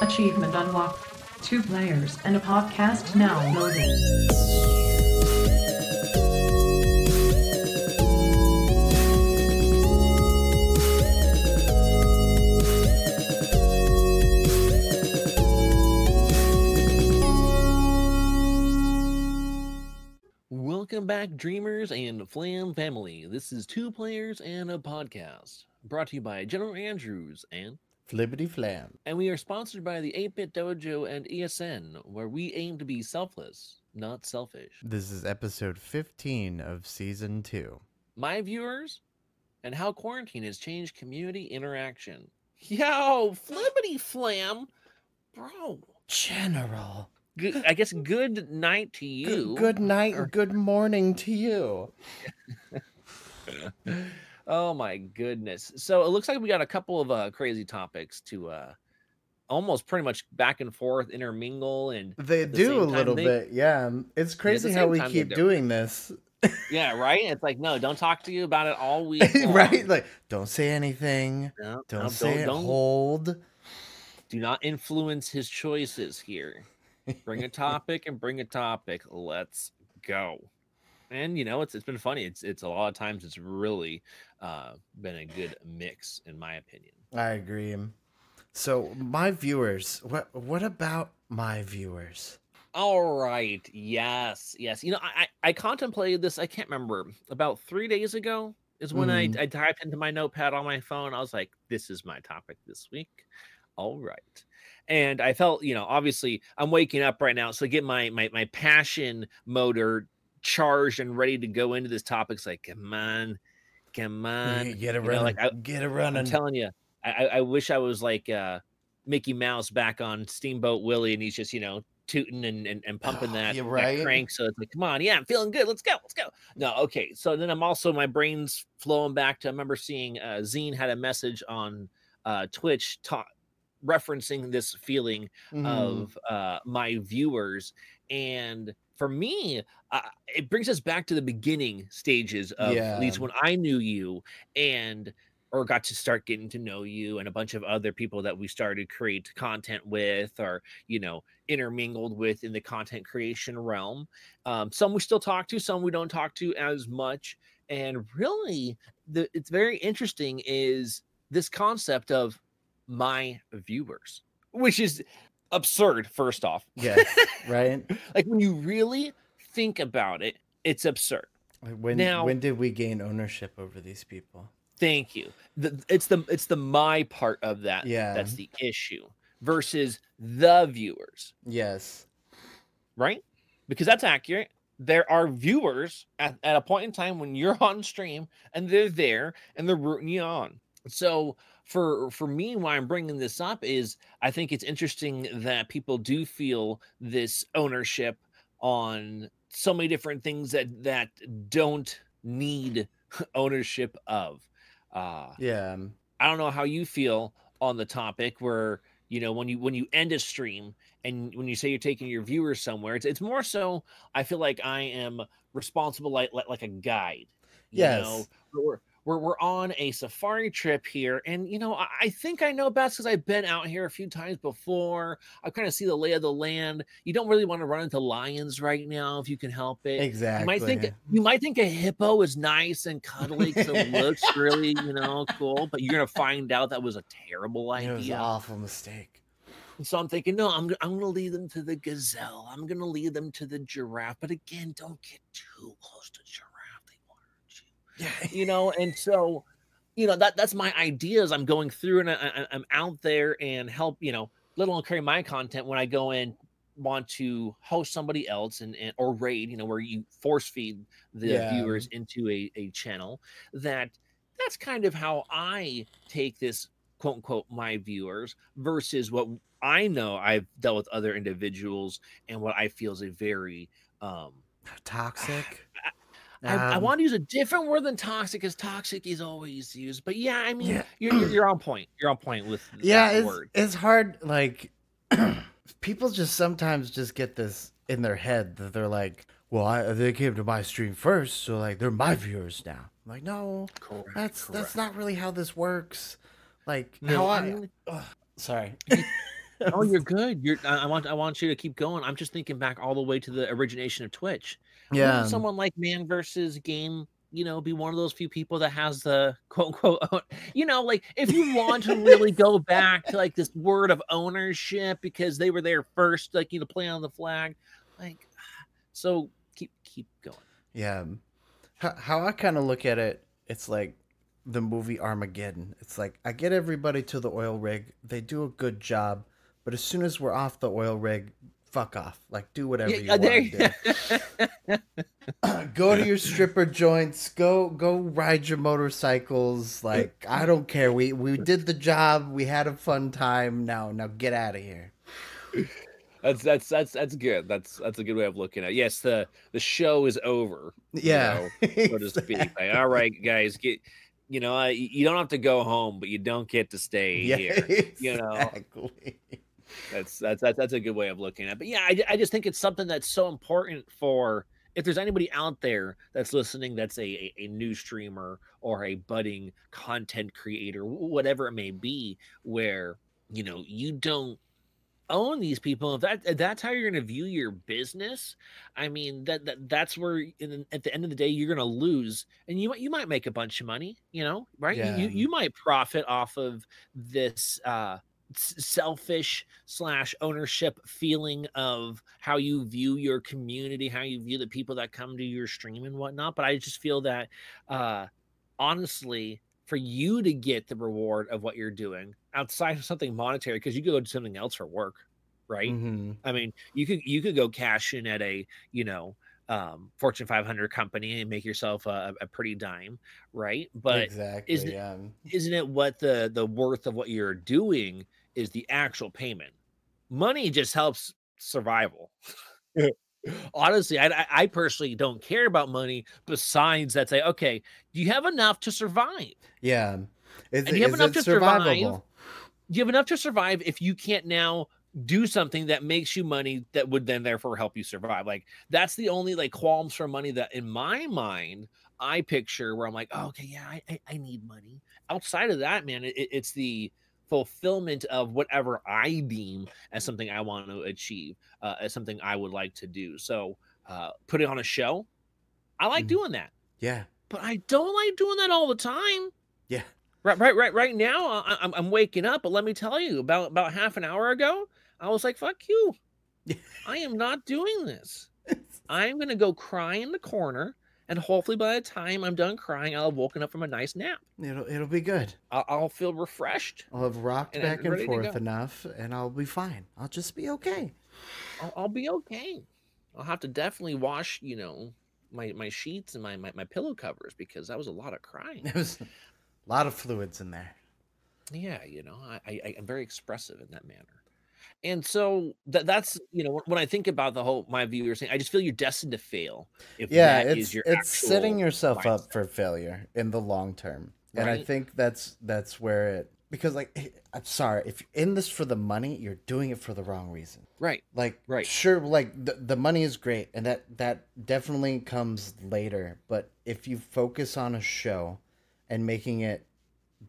Achievement unlocked. Two players and a podcast now loading. Welcome back, dreamers and Flam family. This is Two Players and a Podcast, brought to you by General Andrews and Flippity flam. and we are sponsored by the 8-Bit Dojo and ESN, where we aim to be selfless, not selfish. This is episode 15 of season 2. My viewers, and how quarantine has changed community interaction. Yo, flippity flam, bro. General. Good, I guess good night to you. Good, good night or- good morning to you. oh my goodness. So it looks like we got a couple of uh, crazy topics to uh almost pretty much back and forth intermingle and They the do a little they- bit, yeah. It's crazy how we keep doing this. yeah, right? It's like no, don't talk to you about it all week. right? Like, don't say anything. No, Don't no, say it. don't, Hold. do not influence his choices here. Bring a topic and bring a topic. Let's go. And you know, it's it's been funny. It's it's a lot of times it's really uh been a good mix in my opinion. I agree. So, my viewers, what what about my viewers? All right. Yes. Yes. You know, I I I contemplated this. I can't remember about three days ago is when Mhm. I I typed into my notepad on my phone. I was like, this is my topic this week. All right. And I felt, you know, obviously I'm waking up right now, so get my my my passion motor charged and ready to go into this topic. It's like, come on, come on. Get- it you know, running. like I, get it I'm telling you, I, I wish I was like uh Mickey Mouse back on Steamboat Willie, and he's just you know tooting and and, and pumping Oh, that, you're that crank. So it's like, come on, yeah, I'm feeling good. Let's go, let's go. No, okay. So then I'm also my brain's flowing back to. I remember seeing uh, Zine had a message on uh, Twitch ta- referencing this feeling Mhm. of uh, my viewers and for me uh, it brings us back to the beginning stages of at least when i knew you and or got to start getting to know you and a bunch of other people that we started to create content with or you know intermingled with in the content creation realm. Um, some we still talk to some we don't talk to as much. And really the it's very interesting is this concept of my viewers which is absurd first off Yeah. right? like when you really think about it it's absurd When Now- when did we gain ownership over these people? thank you the, it's the it's the my part of that Yeah. that's the issue versus the viewers Yes. right because that's accurate there are viewers at, at a point in time when you're on stream and they're there and they're rooting you on so for for me why i'm bringing this up is i think it's interesting that people do feel this ownership on so many different things that that don't need ownership of uh Yeah. I don't know how you feel on the topic where you know when you when you end a stream and when you say you're taking your viewers somewhere it's, it's more so I feel like I am responsible like like, like a guide you Yes. know we're, we're we're on a safari trip here and you know I, I think I know best because I've been out here a few times before I kind of see the lay of the land you don't really want to run into lions right now if you can help it Exactly. you might think you might think a hippo is nice and cuddly because it looks really, you know, cool, but you're gonna find out that was a terrible idea. it was an awful mistake. So I'm thinking, no, I'm, I'm gonna lead them to the gazelle. I'm gonna lead them to the giraffe. But again, don't get too close to giraffe. They want to hurt you Yeah. you know and so you know that that's my ideas i'm going through and I, I- i'm out there and help you know let alone carry my content when i go and want to host somebody else and, and or raid you know where you force feed the Yeah. viewers into a, a channel that that's kind of how i take this quote unquote my viewers versus what i know i've dealt with other individuals and what i feel is a very um Toxic. I, I Um, want to use a different word than toxic, because toxic is always used. But yeah, I mean, Yeah. you're, you're you're on point. You're on point with yeah it's, word. it's hard like people just sometimes just get this in their head that they're like well I, they came to my stream first so like they're my viewers now I'm like no Correct, that's that's not really how this works like No, how i I Ugh, sorry oh, you're good. You're. I I want. I want you to keep going. I'm just thinking back all the way to the origination of Twitch. Yeah. Wouldn't someone like Man versus Game, you know, be one of those few people that has the quote unquote, you know, like if you want to really go back to like this word of ownership because they were there first, like you know, play on the flag, like so keep keep going. Yeah. How, how I kind of look at it, it's like the movie Armageddon. It's like I get everybody to the oil rig, they do a good job, but as soon as we're off the oil rig, fuck off. Like do whatever you Yeah, there want to do. go to your stripper joints. Go go ride your motorcycles. Like I don't care. We we did the job. We had a fun time. Now now get out of here. That's that's that's that's good. That's that's a good way of looking at. It. Yes, the the show is over. you Yeah. know, so to speak. Like, all right, guys, get you know, uh, you don't have to go home, but you don't get to stay yeah. here. You know, Exactly. That's that's that's that's a good way of looking at. it. But yeah, I, I just think it's something that's so important for if there's anybody out there that's listening that's a, a, a new streamer or a budding content creator, whatever it may be, where you know you don't own these people if that if that's how you're going to view your business i mean that, that that's where in, at the end of the day you're going to lose and you might you might make a bunch of money you know right You- you, you might profit off of this uh selfish slash ownership feeling of how you view your community how you view the people that come to your stream and whatnot but i just feel that uh honestly for you to get the reward of what you're doing outside of something monetary because you could go do something else for work right Mhm. i mean you could you could go cash in at a you know um fortune 500 company and make yourself a, a pretty dime right but exactly. isn't yeah. isn't it what the the worth of what you're doing is the actual payment money just helps survival honestly I, I personally don't care about money besides that say okay do you have enough to survive Yeah. Is, And you have enough to survive. survivable? do you have enough to survive if you can't now do something that makes you money that would then therefore help you survive like that's the only like qualms for money that in my mind i picture where i'm like oh, okay yeah I, I, I need money outside of that man it- it's the fulfillment of whatever i deem as something i want to achieve uh, as something i would like to do so uh putting on a show i like Mhm. doing that Yeah. but i don't like doing that all the time Yeah. Right, right, right, right now, I, I'm I'm waking up. But let me tell you, about about half an hour ago, I was like, "Fuck you! I am not doing this. I'm gonna go cry in the corner, and hopefully, by the time I'm done crying, I'll have woken up from a nice nap. It'll it'll be good. I'll, I'll feel refreshed. I'll have rocked And- back and and ready to forth enough, and I'll be fine. I'll just be okay. I'll, I'll be okay. I'll have to definitely wash, you know, my my sheets and my my, my pillow covers because that was a lot of crying. It was a lot of fluids in there. yeah you know I, I i'm very expressive in that manner and so that that's you know when i think about the whole my viewers saying i just feel you're destined to fail if Yeah, that it's is your it's setting yourself up for failure in the long term, and I think that's that's where it because like I'm sorry if you're in this for the money, you're doing it for the wrong reason. right Like Right. sure, like the, the money is great, and that that definitely comes later. But if you focus on a show and making it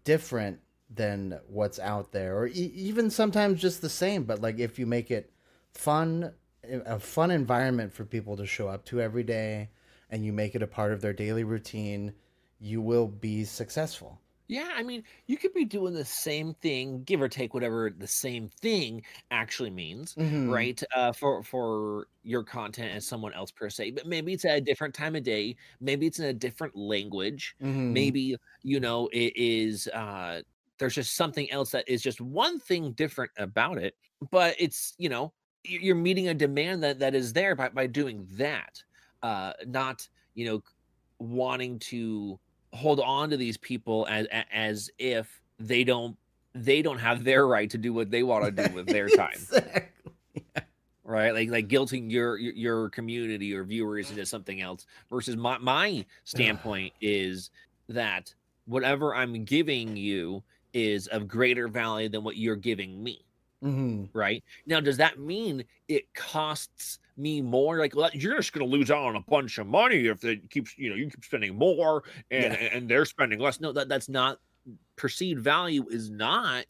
different than what's out there, or e- even sometimes just the same, but like if you make it fun, a fun environment for people to show up to every day, and you make it a part of their daily routine, you will be successful. yeah i mean you could be doing the same thing give or take whatever the same thing actually means Mhm. right uh for for your content as someone else per se but maybe it's at a different time of day maybe it's in a different language Mhm. maybe you know it is uh there's just something else that is just one thing different about it but it's you know you're meeting a demand that that is there by, by doing that uh not you know wanting to hold on to these people as as if they don't they don't have their right to do what they want to do with their time. Exactly. right? Like like guilting your your, your community or viewers into something else versus my my standpoint is that whatever i'm giving you is of greater value than what you're giving me Mhm. right now does that mean it costs me more like well, you're just going to lose out on a bunch of money if it keeps you know you keep spending more and Yeah. and they're spending less no that that's not perceived value is not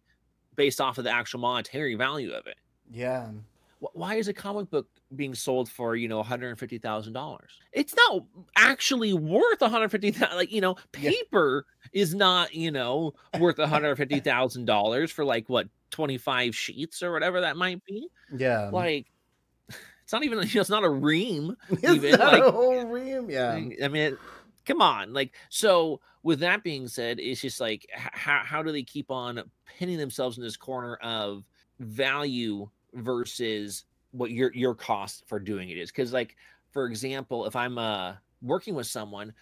based off of the actual monetary value of it. Yeah. Why is a comic book being sold for you know one hundred fifty thousand dollars? It's not actually worth one hundred fifty thousand. Like you know, Yeah. paper is not you know worth one hundred fifty thousand dollars for like what twenty five sheets or whatever that might be. Yeah. Like, it's not even you know, it's not a ream. Is even, that like- a whole ream? Yeah. I mean, come on. Like, so with that being said, it's just like, how, how do they keep on pinning themselves in this corner of value versus what your, your cost for doing it is? Cause like, for example, if I'm, uh, working with someone,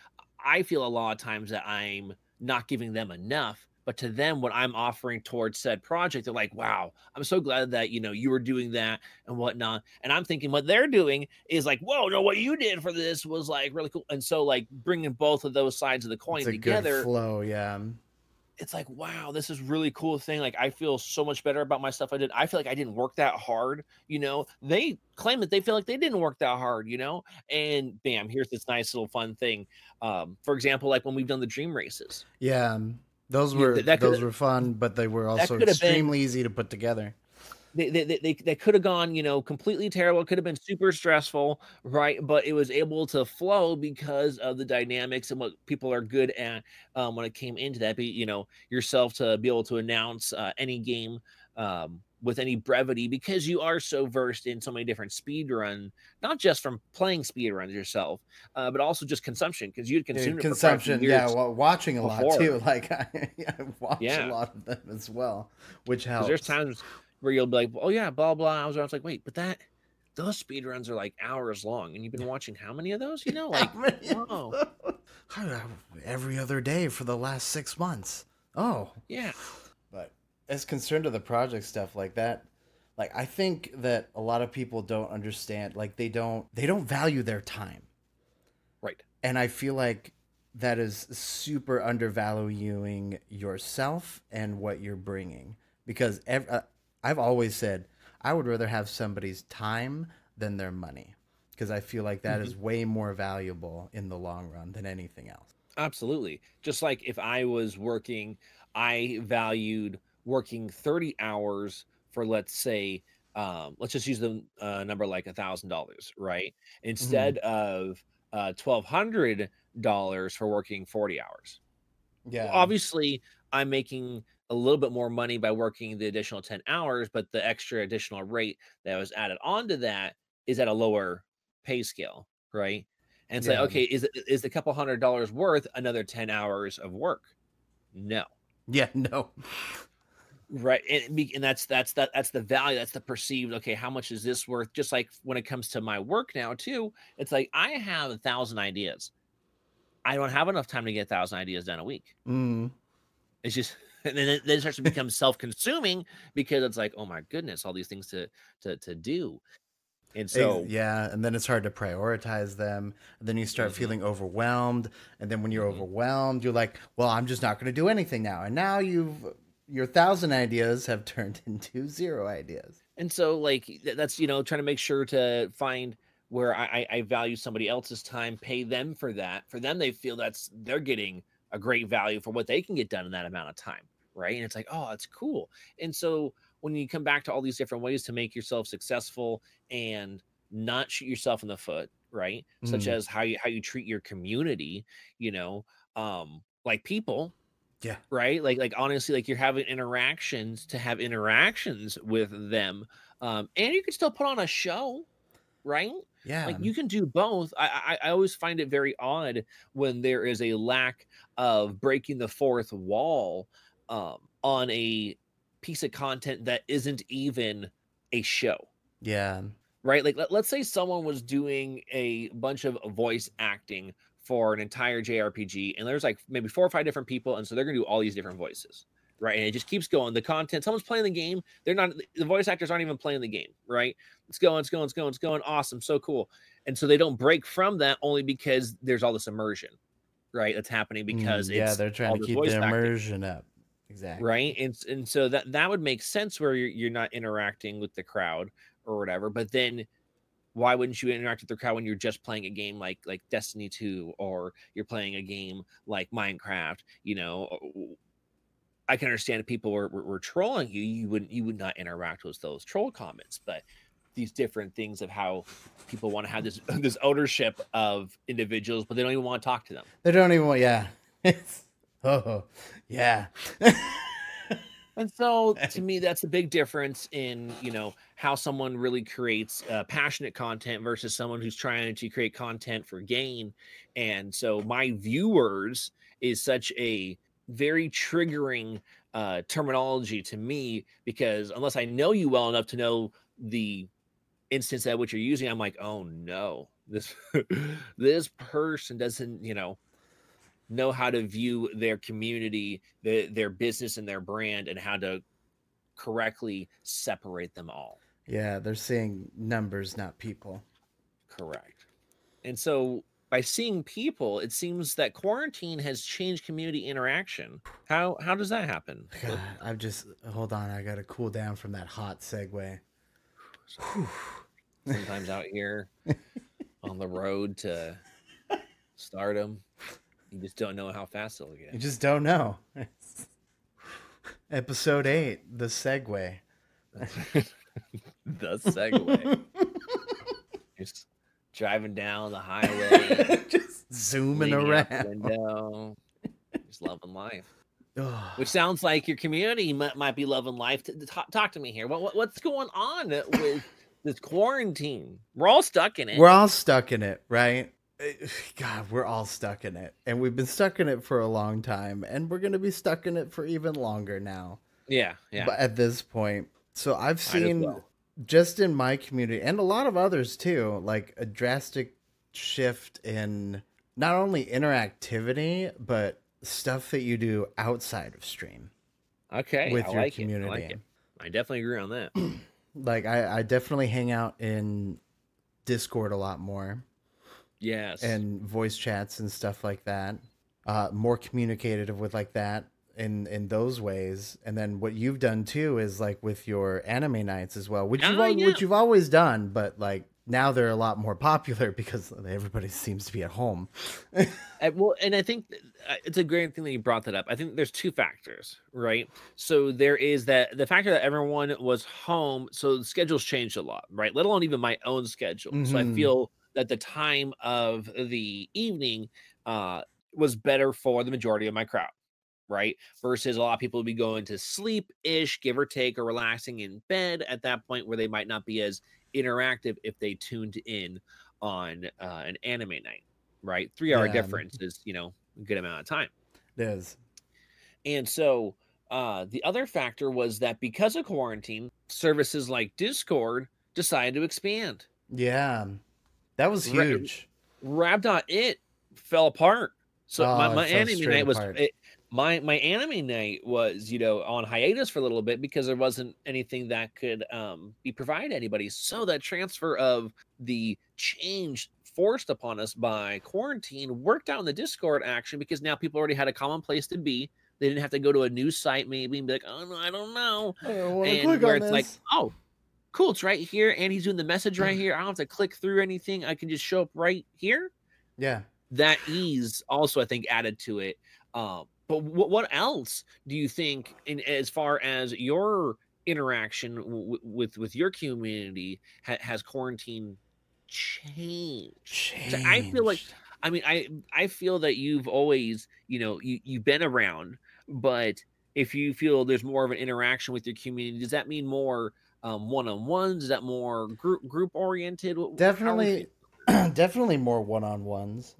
I feel a lot of times that I'm not giving them enough. But to them, what I'm offering towards said project, they're like, "Wow, I'm so glad that you know you were doing that and whatnot." And I'm thinking what they're doing is like, "Whoa, no, what you did for this was like really cool." And so, like bringing both of those sides of the coin together, good flow. Yeah. It's like, "Wow, this is really cool thing." Like I feel so much better about my stuff I did. I feel like I didn't work that hard. You know, they claim that they feel like they didn't work that hard. You know, and bam, here's this nice little fun thing. Um, for example, like when we've done the dream races. Yeah. um, Those were th- that those were fun, but they were also could've been- extremely easy to put together. They they they, they, could have gone you know completely terrible it could have been super stressful right but it was able to flow because of the dynamics and what people are good at um, when it came into that be you know yourself to be able to announce uh, any game um, with any brevity because you are so versed in so many different speed run not just from playing speed runs yourself uh, but also just consumption because you'd Dude, consumed it for quite a few consumption, yeah, well, watching a lot too. Like I, I watch Yeah. a lot of them as well, which helps. there's times where you'll be like, oh yeah, blah blah. I was, I was like, wait, but that those speed runs are like hours long, and you've been watching how many of those? You know, like whoa. every other day for the last six months. Oh, yeah, but as concerned to the project stuff like that, like I think that a lot of people don't understand. Like they don't they don't value their time. right. and I feel like that is super undervaluing yourself and what you're bringing because ev- uh, I've always said I would rather have somebody's time than their money because I feel like that is way more valuable in the long run than anything else. Absolutely. Just like if I was working, I valued working 30 hours for, let's say, um, let's just use the uh, number like a thousand dollars, right? Instead of uh, twelve hundred dollars for working 40 hours. Yeah, Well, obviously, I'm making a little bit more money by working the additional 10 hours, but the extra additional rate that was added onto that is at a lower pay scale, right? And it's Yeah. like, okay, is it is the couple hundred dollars worth another 10 hours of work? No. yeah, no, Right. And, be- and that's that's that that's the value, that's the perceived, okay, how much is this worth? Just like when it comes to my work now, too, it's like I have a thousand ideas. I don't have enough time to get a thousand ideas done a week. mm, It's just and then it, then it starts to become self-consuming because it's like, oh my goodness, all these things to to to do. And so yeah, and then it's hard to prioritize them. And then you start Mhm. feeling overwhelmed, and then when you're Mhm. overwhelmed, you're like, "Well, I'm just not going to do anything now." And now you've your thousand ideas have turned into zero ideas. and so like that's you know trying to make sure to find where I, I I value somebody else's time, pay them for that. For them, they feel that's they're getting a great value for what they can get done in that amount of time, right? And it's like, oh, it's cool. And so when you come back to all these different ways to make yourself successful and not shoot yourself in the foot, right? Such Mhm. as how you how you treat your community, you know, um, like people, Yeah. right like like honestly like you're having interactions to have interactions with them um and you can still put on a show right Yeah. like you can do both I, I i always find it very odd when there is a lack of breaking the fourth wall um on a piece of content that isn't even a show yeah. right? Like, let, let's say someone was doing a bunch of voice acting for an entire JRPG, and there's like maybe four or five different people, and so they're gonna do all these different voices, right? And it just keeps going. The content, someone's playing the game, they're not, the voice actors aren't even playing the game, right? It's going, it's going, it's going, it's going, awesome, so cool. And so they don't break from that only because there's all this immersion, right? That's happening Mm, because yeah, it's they're trying to keep the acting immersion up. Exactly. right and and so that that would make sense where you're, you're not interacting with the crowd or whatever but then why wouldn't you interact with the crowd when you're just playing a game like like destiny 2 or you're playing a game like minecraft you know I can understand if people were, were, were trolling you, you wouldn't you would not interact with those troll comments. But these different things of how people want to have this this ownership of individuals, but they don't even want to talk to them. They don't even want. Yeah. oh, yeah. And so to me, that's a big difference in, you know, how someone really creates uh, passionate content versus someone who's trying to create content for gain. And so my viewers is such a very triggering uh, terminology to me because unless I know you well enough to know the instance at which you're using, I'm like, oh no, this this person doesn't, you know, know how to view their community, the, their business, and their brand, and how to correctly separate them all. Yeah, they're seeing numbers, not people. Correct. And so by seeing people, it seems that quarantine has changed community interaction. How how does that happen? God, I've just hold on. I got to cool down from that hot segue. Sometimes out here on the road to stardom, you just don't know how fast it'll get. You just don't know. Episode eight, the segue. the segue. just driving down the highway, just zooming around. window, just loving life. Which sounds like your community might, might be loving life. T- Talk, talk to me here. What, what what's going on with this quarantine? We're all stuck in it. We're all stuck in it, right? God, we're all stuck in it. And we've been stuck in it for a long time. And we're going to be stuck in it for even longer now. yeah, yeah. But at this point, so I've seen well. just in my community and a lot of others too, like a drastic shift in not only interactivity, but stuff that you do outside of stream okay, with I your like community. It. I like it. I definitely agree on that. Like I, I definitely hang out in Discord a lot more. Yes. and voice chats and stuff like that. Uh, more communicative with like that in in those ways. And then what you've done too is like with your anime nights as well, which you've Ah, yeah. which you've always done, but like now they're a lot more popular because everybody seems to be at home. Uh, well, and I think uh, it's a great thing that you brought that up. I think there's two factors, right? So there is that the factor that everyone was home, so the schedules changed a lot, right? Let alone even my own schedule. So I Mhm. feel that the time of the evening uh, was better for the majority of my crowd, right? Versus a lot of people would be going to sleep ish, give or take, or relaxing in bed at that point where they might not be as interactive if they tuned in on uh, an anime night, right? Three hour Yeah. difference is, you know, a good amount of time. It is. And so uh, the other factor was that because of quarantine, services like Discord decided to expand. Yeah. That was Right. huge. Rabb.it fell apart. So my, Oh, it my fell anime night was apart. it, my my anime night was you know on hiatus for a little bit because there wasn't anything that could um, be provided to anybody. So that transfer of the change forced upon us by quarantine worked out in the Discord action because now people already had a common place to be. They didn't have to go to a new site maybe and be like, oh no, I don't know. I don't And click where on it's like, oh, cool, it's right here, and he's doing the message right here. I don't have to click through anything. I can just show up right here yeah. that ease also I think added to it. Um, but what what else do you think in as far as your interaction w- with with your community ha- has quarantine changed? So I feel like I mean I I feel that you've always you know you you've been around, but if you feel there's more of an interaction with your community, does that mean more um, one-on-ones? Is that more group group oriented? Definitely definitely more one-on-ones.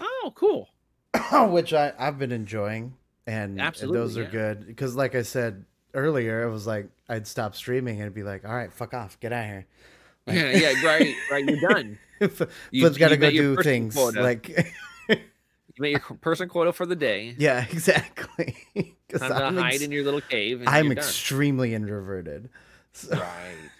Oh, cool. which I I've been enjoying, and, and Absolutely, those are yeah. good because, like I said earlier, it was like I'd stop streaming and be like, "All right, fuck off, get out of here." Like- Yeah, yeah, right, right. You're done. F- You- Flip's got to go do things quota. like, You met your person quota for the day. yeah, exactly. Time to I'm, hide ex- in your little cave. And I'm extremely introverted. So, right.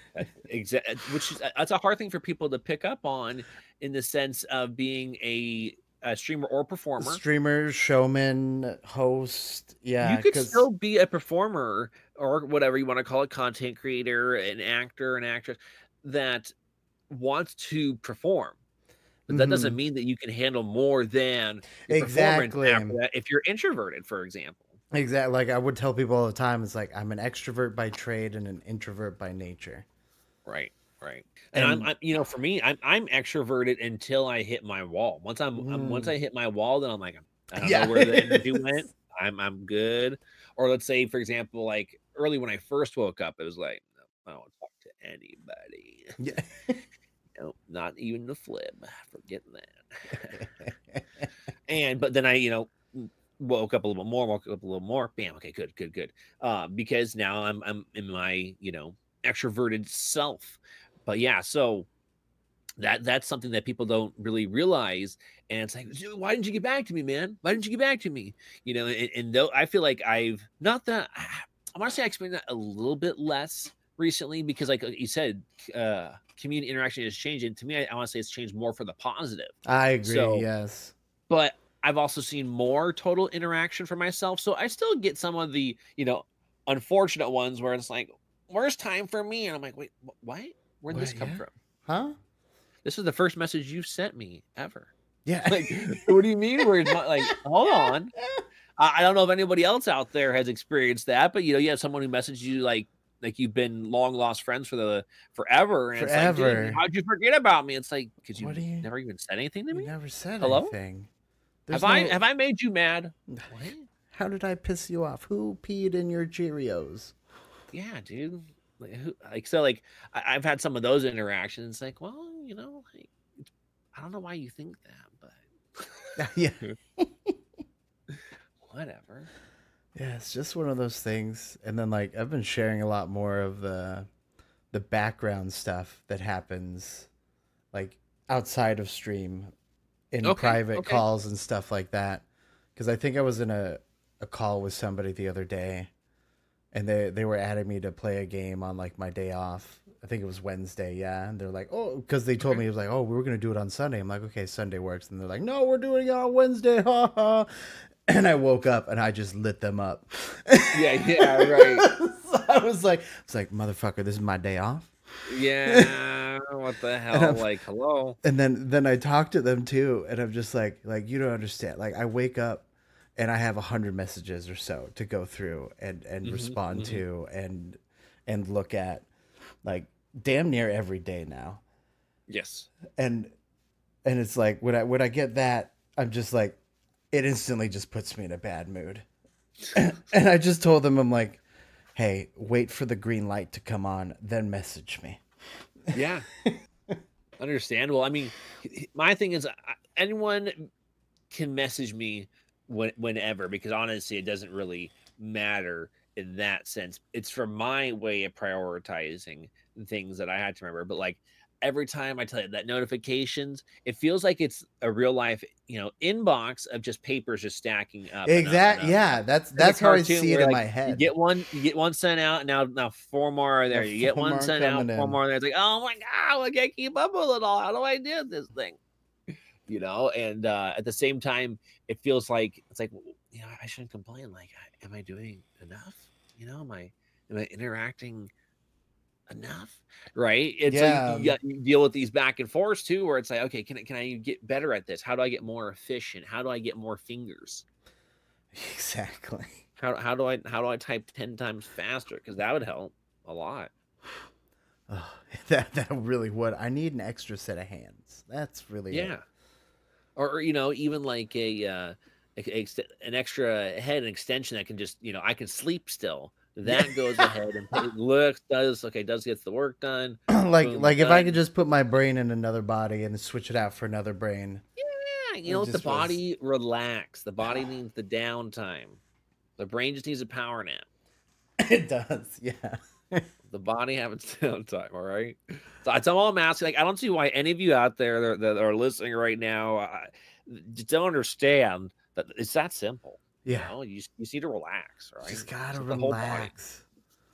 Exactly. Which is that's a hard thing for people to pick up on, in the sense of being a, a streamer or performer. streamer, showman, host, yeah, you could 'cause- still be a performer or whatever you want to call it, content creator, an actor, an actress that wants to perform. But that doesn't Mhm. mean that you can handle more than Exactly. if you're introverted, for example. Exactly. Like I would tell people all the time, it's like I'm an extrovert by trade and an introvert by nature. Right. Right. And, And- I'm, I'm, you know, for me, I'm, I'm extroverted until I hit my wall. Once I'm, I'm once Mm. I hit my wall, then I'm like, I don't Yeah. know where the energy went. I'm, I'm good. Or let's say, for example, like early when I first woke up, it was like, no, I don't want to talk to anybody. Yeah. No, not even the flip. Forget that. and but then I, you know, woke up a little bit more, woke up a little more. Bam. Okay, good, good, good. Uh, because now I'm I'm in my, you know, extroverted self. But yeah, so that that's something that people don't really realize. And it's like, "Dude, why didn't you get back to me, man? Why didn't you get back to me? You know, and, and though I feel like I've not that I want to say I experienced that a little bit less recently because, like you said, uh, community interaction is changing. To me, I, I want to say it's changed more for the positive I agree. So- yes. but I've also seen more total interaction for myself. So I still get some of the, you know, unfortunate ones where it's like, where's time for me? And I'm like, wait, wh- what? Where'd this come Yeah. from? Huh? This is the first message you've sent me ever. Yeah. Like, what do you mean? Where's my, like, hold on. I, don't know if anybody else out there has experienced that, but you know, you have someone who messaged you like, like you've been long lost friends for the forever, and it's like, Forever. How'd you forget about me? It's like because you you- never even said anything to You me. never said Hello? anything. There's Have I have I made you mad? What? How did I piss you off? Who peed in your Cheerios? yeah, dude. Like, who, like so, like I, I've had some of those interactions. Like, well, you know, like, I don't know why you think that, but yeah. whatever. Yeah, it's just one of those things. And then like I've been sharing a lot more of the the background stuff that happens like outside of stream in Okay, private okay. calls and stuff like that. Cuz I think I was in a a call with somebody the other day and they they were adding me to play a game on like my day off. I think it was Wednesday, yeah. And they're like, "Oh, cuz they told Okay. me it was like, "Oh, we were going to do it on Sunday." I'm like, "Okay, Sunday works." And they're like, "No, we're doing it on Wednesday." Ha ha. And I woke up and I just lit them up. Yeah, yeah, right. So I was like, it's like, motherfucker, this is my day off. Yeah, what the hell? Like, hello. And then then I talk to them too, and I'm just like, like you don't understand. Like I wake up and I have a hundred messages or so to go through and and Mhm, respond mhm. to and and look at, like damn near every day now. Yes. And and it's like when I when I get that, I'm just like, it instantly just puts me in a bad mood. and I just told them, I'm like, hey, wait for the green light to come on, then message me. Yeah. Understandable. I mean, my thing is, anyone can message me when, whenever because honestly, it doesn't really matter in that sense. It's for my way of prioritizing things that I had to remember. But like every time I tell you that notifications, it feels like it's a real life, you know, inbox of just papers just stacking up. and up and Exactly. Yeah, that's that's how I see it in like, my head. You get one, you get one sent out, and now now four more are there. You get one sent out, four in. more there. It's like, oh my god, I can't keep up with it all. How do I do this thing? You know, and uh, at the same time, it feels like it's like, you know, I shouldn't complain. Like, am I doing enough? You know, am I am I interacting enough? Right? It's Yeah. like you, got, you deal with these back and forths too, where it's like, okay, can I can I get better at this? How do I get more efficient? How do I get more fingers? Exactly. How, how do I how do I type 10 times faster? Because that would help a lot. Oh, that that really would. I need an extra set of hands. That's really it. Yeah. Or, or, you know, even like a uh a- a ext- an extra head and extension that can just, you know, I can sleep still. That goes ahead and looks does okay, does gets the work done. like Boom, like if I could just put my brain in another body and switch it out for another brain. Yeah, you It know, the just was- body relax. The body needs the downtime. The brain just needs a power nap. it does. Yeah. The body have its downtime. All right. So that's all I'm asking. Like, I don't see why any of you out there that, that are listening right now uh, just don't understand that it's that simple. Yeah. You know, you you just need to relax, right? Just gotta Just the whole body. relax.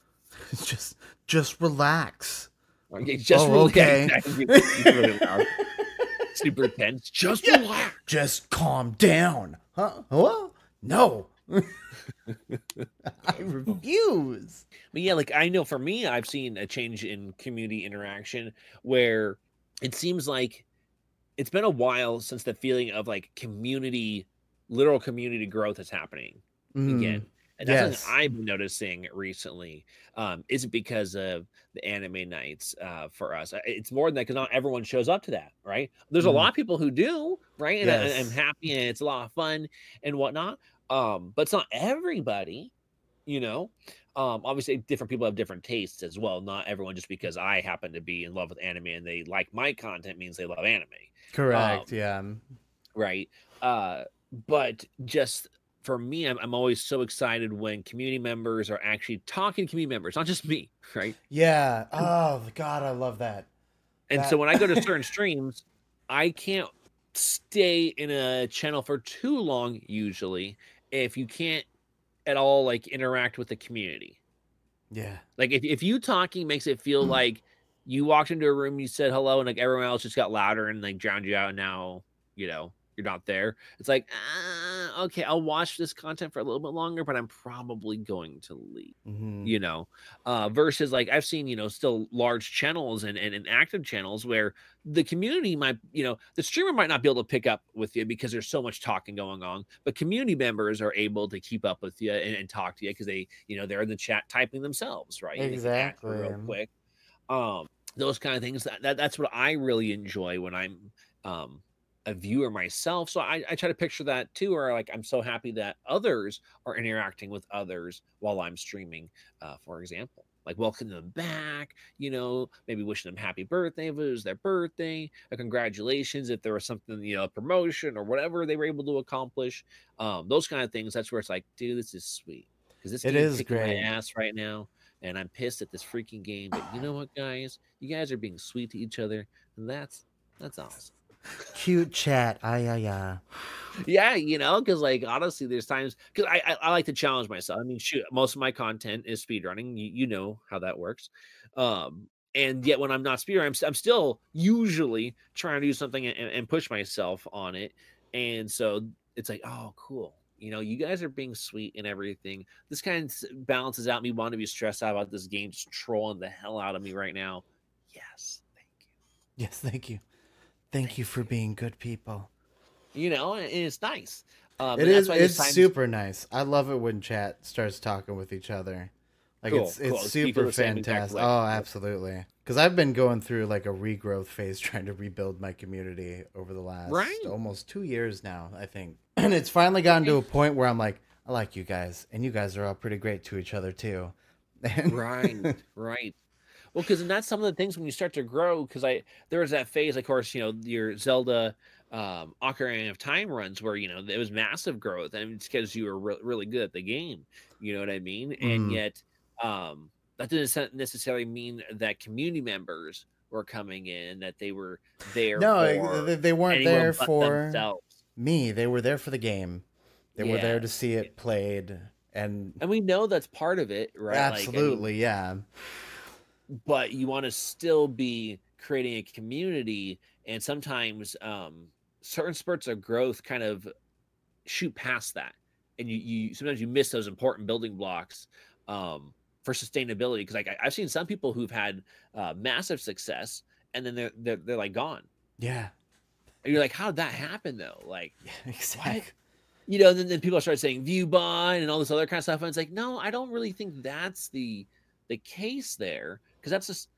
just just relax. Okay, just Oh, really, okay. exactly. It's really loud. super tense. Just Yeah. relax. Just calm down. Huh? What? No. I refuse. But yeah, like I know for me, I've seen a change in community interaction where it seems like it's been a while since the feeling of like community, literal community growth is happening Mm, again. and that's Yes. something I've been noticing recently. Um, is it because of the anime nights uh, for us? It's more than that because not everyone shows up to that, right? There's a Mhm. lot of people who do, right? And I, I'm happy, and it's a lot of fun and whatnot. Um, but it's not everybody, you know. Um, obviously, different people have different tastes as well. Not everyone just because I happen to be in love with anime and they like my content means they love anime Correct. Um, yeah. right uh but just for me I'm, I'm always so excited when community members are actually talking to community members not just me right Yeah. Oh God, I love that. and so when i go to certain streams i can't stay in a channel for too long usually if you can't at all like interact with the community Yeah. like if, if you talking makes it feel like you walked into a room you said hello and like everyone else just got louder and like drowned you out and now you know you're not there it's like uh, okay i'll watch this content for a little bit longer but i'm probably going to leave Mhm. you know uh versus like i've seen you know still large channels and, and and active channels where the community might you know the streamer might not be able to pick up with you because there's so much talking going on but community members are able to keep up with you and, and talk to you because they you know they're in the chat typing themselves right Exactly. real quick um those kind of things that, that that's what i really enjoy when i'm um a viewer myself so I, I try to picture that too or like i'm so happy that others are interacting with others while i'm streaming uh, for example like welcoming them back you know maybe wishing them happy birthday if it was their birthday a congratulations if there was something you know a promotion or whatever they were able to accomplish um those kind of things that's where it's like dude this is sweet because this It game is kicking great. my ass right now and i'm pissed at this freaking game but you know what guys you guys are being sweet to each other and that's that's awesome Cute chat. Ay ay ay. yeah you know because like honestly there's times because I, I i like to challenge myself i mean shoot most of my content is speedrunning you, you know how that works um and yet when i'm not speedrunning i'm, I'm still usually trying to do something and, and push myself on it and so it's like oh cool you know you guys are being sweet and everything this kind of balances out me wanting to be stressed out about this game just trolling the hell out of me right now yes thank you Yes. Thank you. Thank you for being good people. you know and it's nice um, it is. there's It's times- super nice. I love it when chat starts talking with each other. Like Cool, it's cool. it's super the same exact fantastic. Oh, absolutely. Because I've been going through like a regrowth phase, trying to rebuild my community over the last Right. almost two years now. I think, and it's finally gotten to a point where I'm like, I like you guys, and you guys are all pretty great to each other too. Right right well because that's some of the things when you start to grow because i there was that phase of course you know your zelda um ocarina of time runs where you know it was massive growth and it's because you were re- really good at the game you know what i mean and Mhm. yet um that doesn't necessarily mean that community members were coming in that they were there no, for they, they weren't there for themselves me. They were there for the game. They were there to see it played, and and we know that's part of it right Like, I mean, absolutely, yeah. But you want to still be creating a community and sometimes um certain spurts of growth kind of shoot past that and you you sometimes you miss those important building blocks um for sustainability because like I, i've seen some people who've had uh, massive success and then they're, they're they're like gone Yeah, and you're like how did that happen though like exactly. you know, then, then people start saying view bind and all this other kind of stuff. And it's like, no, I don't really think that's the the case there because that's just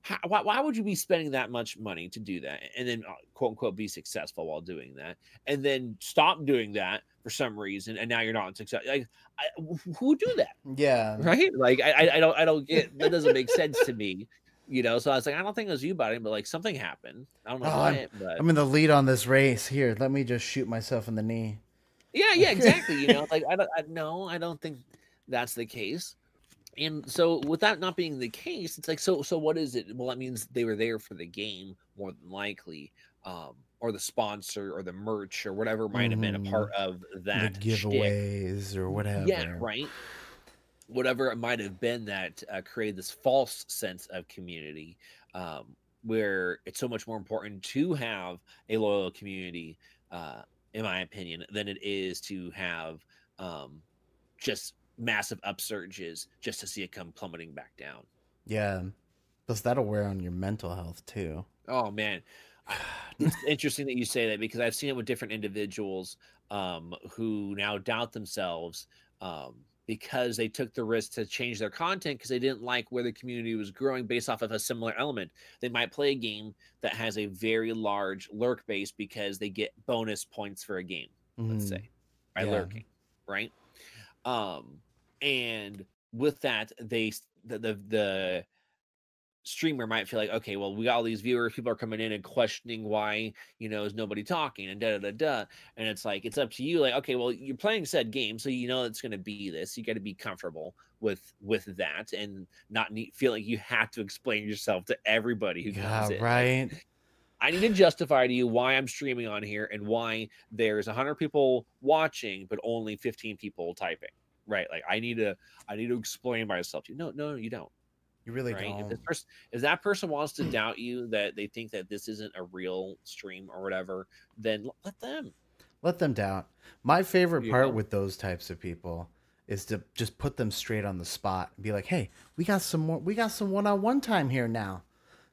how, why, why would you be spending that much money to do that and then uh, quote unquote be successful while doing that and then stop doing that for some reason and now you're not successful like I, who would do that Yeah, right like I, I- don't i don't get that doesn't make sense to me you know so i was like i don't think it was you buddy but like something happened i don't know Oh, what but I'm in the lead on this race. Here, let me just shoot myself in the knee. Yeah, yeah, exactly. You know, like I don't, I, no, I don't think that's the case. And so, with that not being the case, it's like, so, so what is it? Well, that means they were there for the game more than likely, um, or the sponsor, or the merch, or whatever might have been a Mhm. part of that the shtick. giveaways or whatever. Yeah, right. Whatever it might have been that uh, created this false sense of community, um, where it's so much more important to have a loyal community, uh, in my opinion, than it is to have um, just massive upsurges just to see it come plummeting back down. Yeah, plus that'll wear on your mental health too. Oh man, it's interesting that you say that because I've seen it with different individuals um, who now doubt themselves um, because they took the risk to change their content because they didn't like where the community was growing based off of a similar element. They might play a game that has a very large lurk base because they get bonus points for a game, let's Mm, say, by yeah. lurking, right? Um, and with that, they the, the the streamer might feel like, okay, well, we got all these viewers, people are coming in and questioning why, you know, is nobody talking and da da da da. And it's like it's up to you, like, okay, well, you're playing said game, so you know it's gonna be this. You gotta be comfortable with with that and not need, feel like you have to explain yourself to everybody who Yeah, comes in. Right. I need to justify to you why I'm streaming on here and why there's 100 people watching but only 15 people typing. Right? Like I need to I need to explain myself to you. No, no, you don't. You really Right? Don't. person if that person wants to doubt you that they think that this isn't a real stream or whatever, then let them. Let them doubt. My favorite You part know? with those types of people is to just put them straight on the spot and be like, "Hey, we got some more. We got some one-on-one time here now."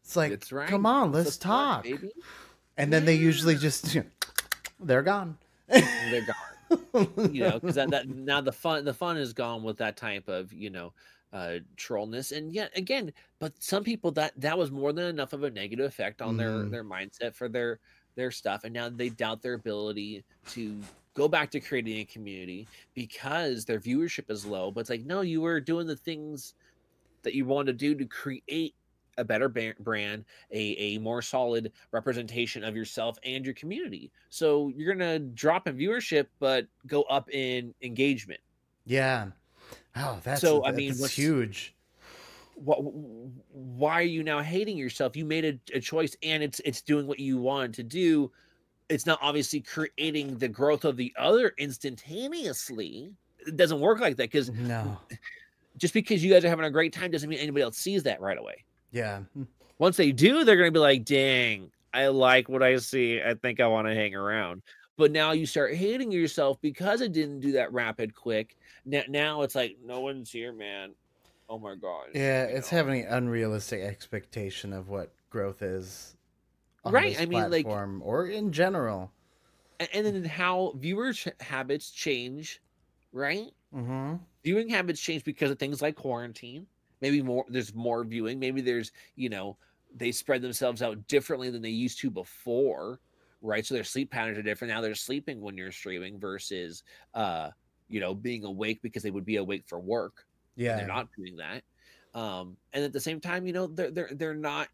It's like, That's right. come on, let's talk. baby. And then they usually just they're gone. They're gone. you know because that, that now the fun the fun is gone with that type of you know uh trollness and yet again but some people that that was more than enough of a negative effect on their Mhm. their mindset for their their stuff and now they doubt their ability to go back to creating a community because their viewership is low but it's like no you were doing the things that you want to do to create a better brand a, a more solid representation of yourself and your community so you're gonna drop in viewership but go up in engagement yeah. Oh, that's So, I mean, what's- huge. what why are you now hating yourself you made a, a choice and it's it's doing what you wanted to do it's not obviously creating the growth of the other instantaneously it doesn't work like that because No. just because you guys are having a great time doesn't mean anybody else sees that right away Yeah. once they do, they're gonna be like, dang, I like what I see. I think I want to hang around. But now you start hating yourself because it didn't do that rapid quick. Now, now it's like no one's here, man. Oh my god. Yeah, you it's know? having an unrealistic expectation of what growth is. on Right, I mean, like- or in general. And then how viewer ch- habits change, right? Mm-hmm. Viewing habits change because of things like quarantine. Maybe more there's more viewing. Maybe there's, you know, they spread themselves out differently than they used to before, right? So their sleep patterns are different. Now they're sleeping when you're streaming versus uh, you know, being awake because they would be awake for work. Yeah. They're not doing that. Um, and at the same time, you know, they're they're they're not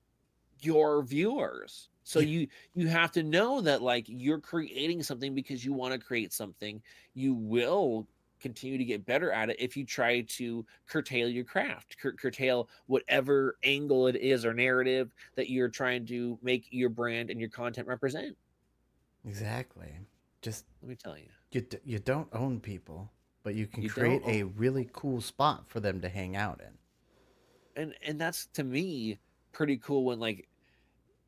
your viewers. So you you have to know that like you're creating something because you want to create something. You will continue to get better at it if you try to curtail your craft, cur- curtail whatever angle it is or narrative that you're trying to make your brand and your content represent. Exactly. Just Let me tell you. you d- you don't own people, but you can You create a really cool spot for them to hang out in. and and that's to me pretty cool when like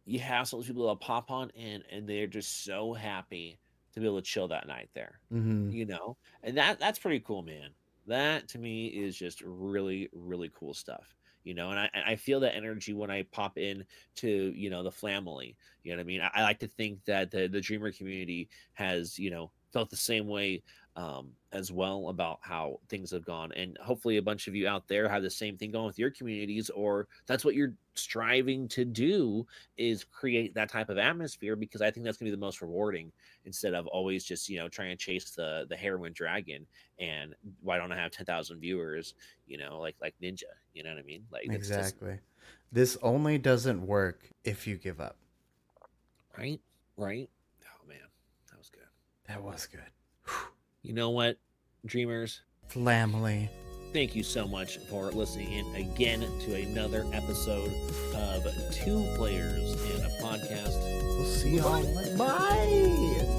you have some people that pop on in and they're just so happy to be able to chill that night there Mm-hmm. you know? And that that's pretty cool man. That to me is just really really cool stuff you know? And i and i feel that energy when i pop in to you know the family you know what i mean? I, I like to think that the the dreamer community has you know felt the same way um, as well about how things have gone. And hopefully, a bunch of you out there have the same thing going with your communities, or that's what you're striving to do is create that type of atmosphere because I think that's gonna be the most rewarding instead of always just you know trying to chase the the heroin dragon and why don't I have ten thousand viewers? You know, like like Ninja. You know what I mean? Like it's just- Exactly. This only doesn't work if you give up. right, right. Oh man, that was good. That was good. You know what, dreamers? Family. Thank you so much for listening in again to another episode of Two Players in a Podcast. We'll see y'all. Bye.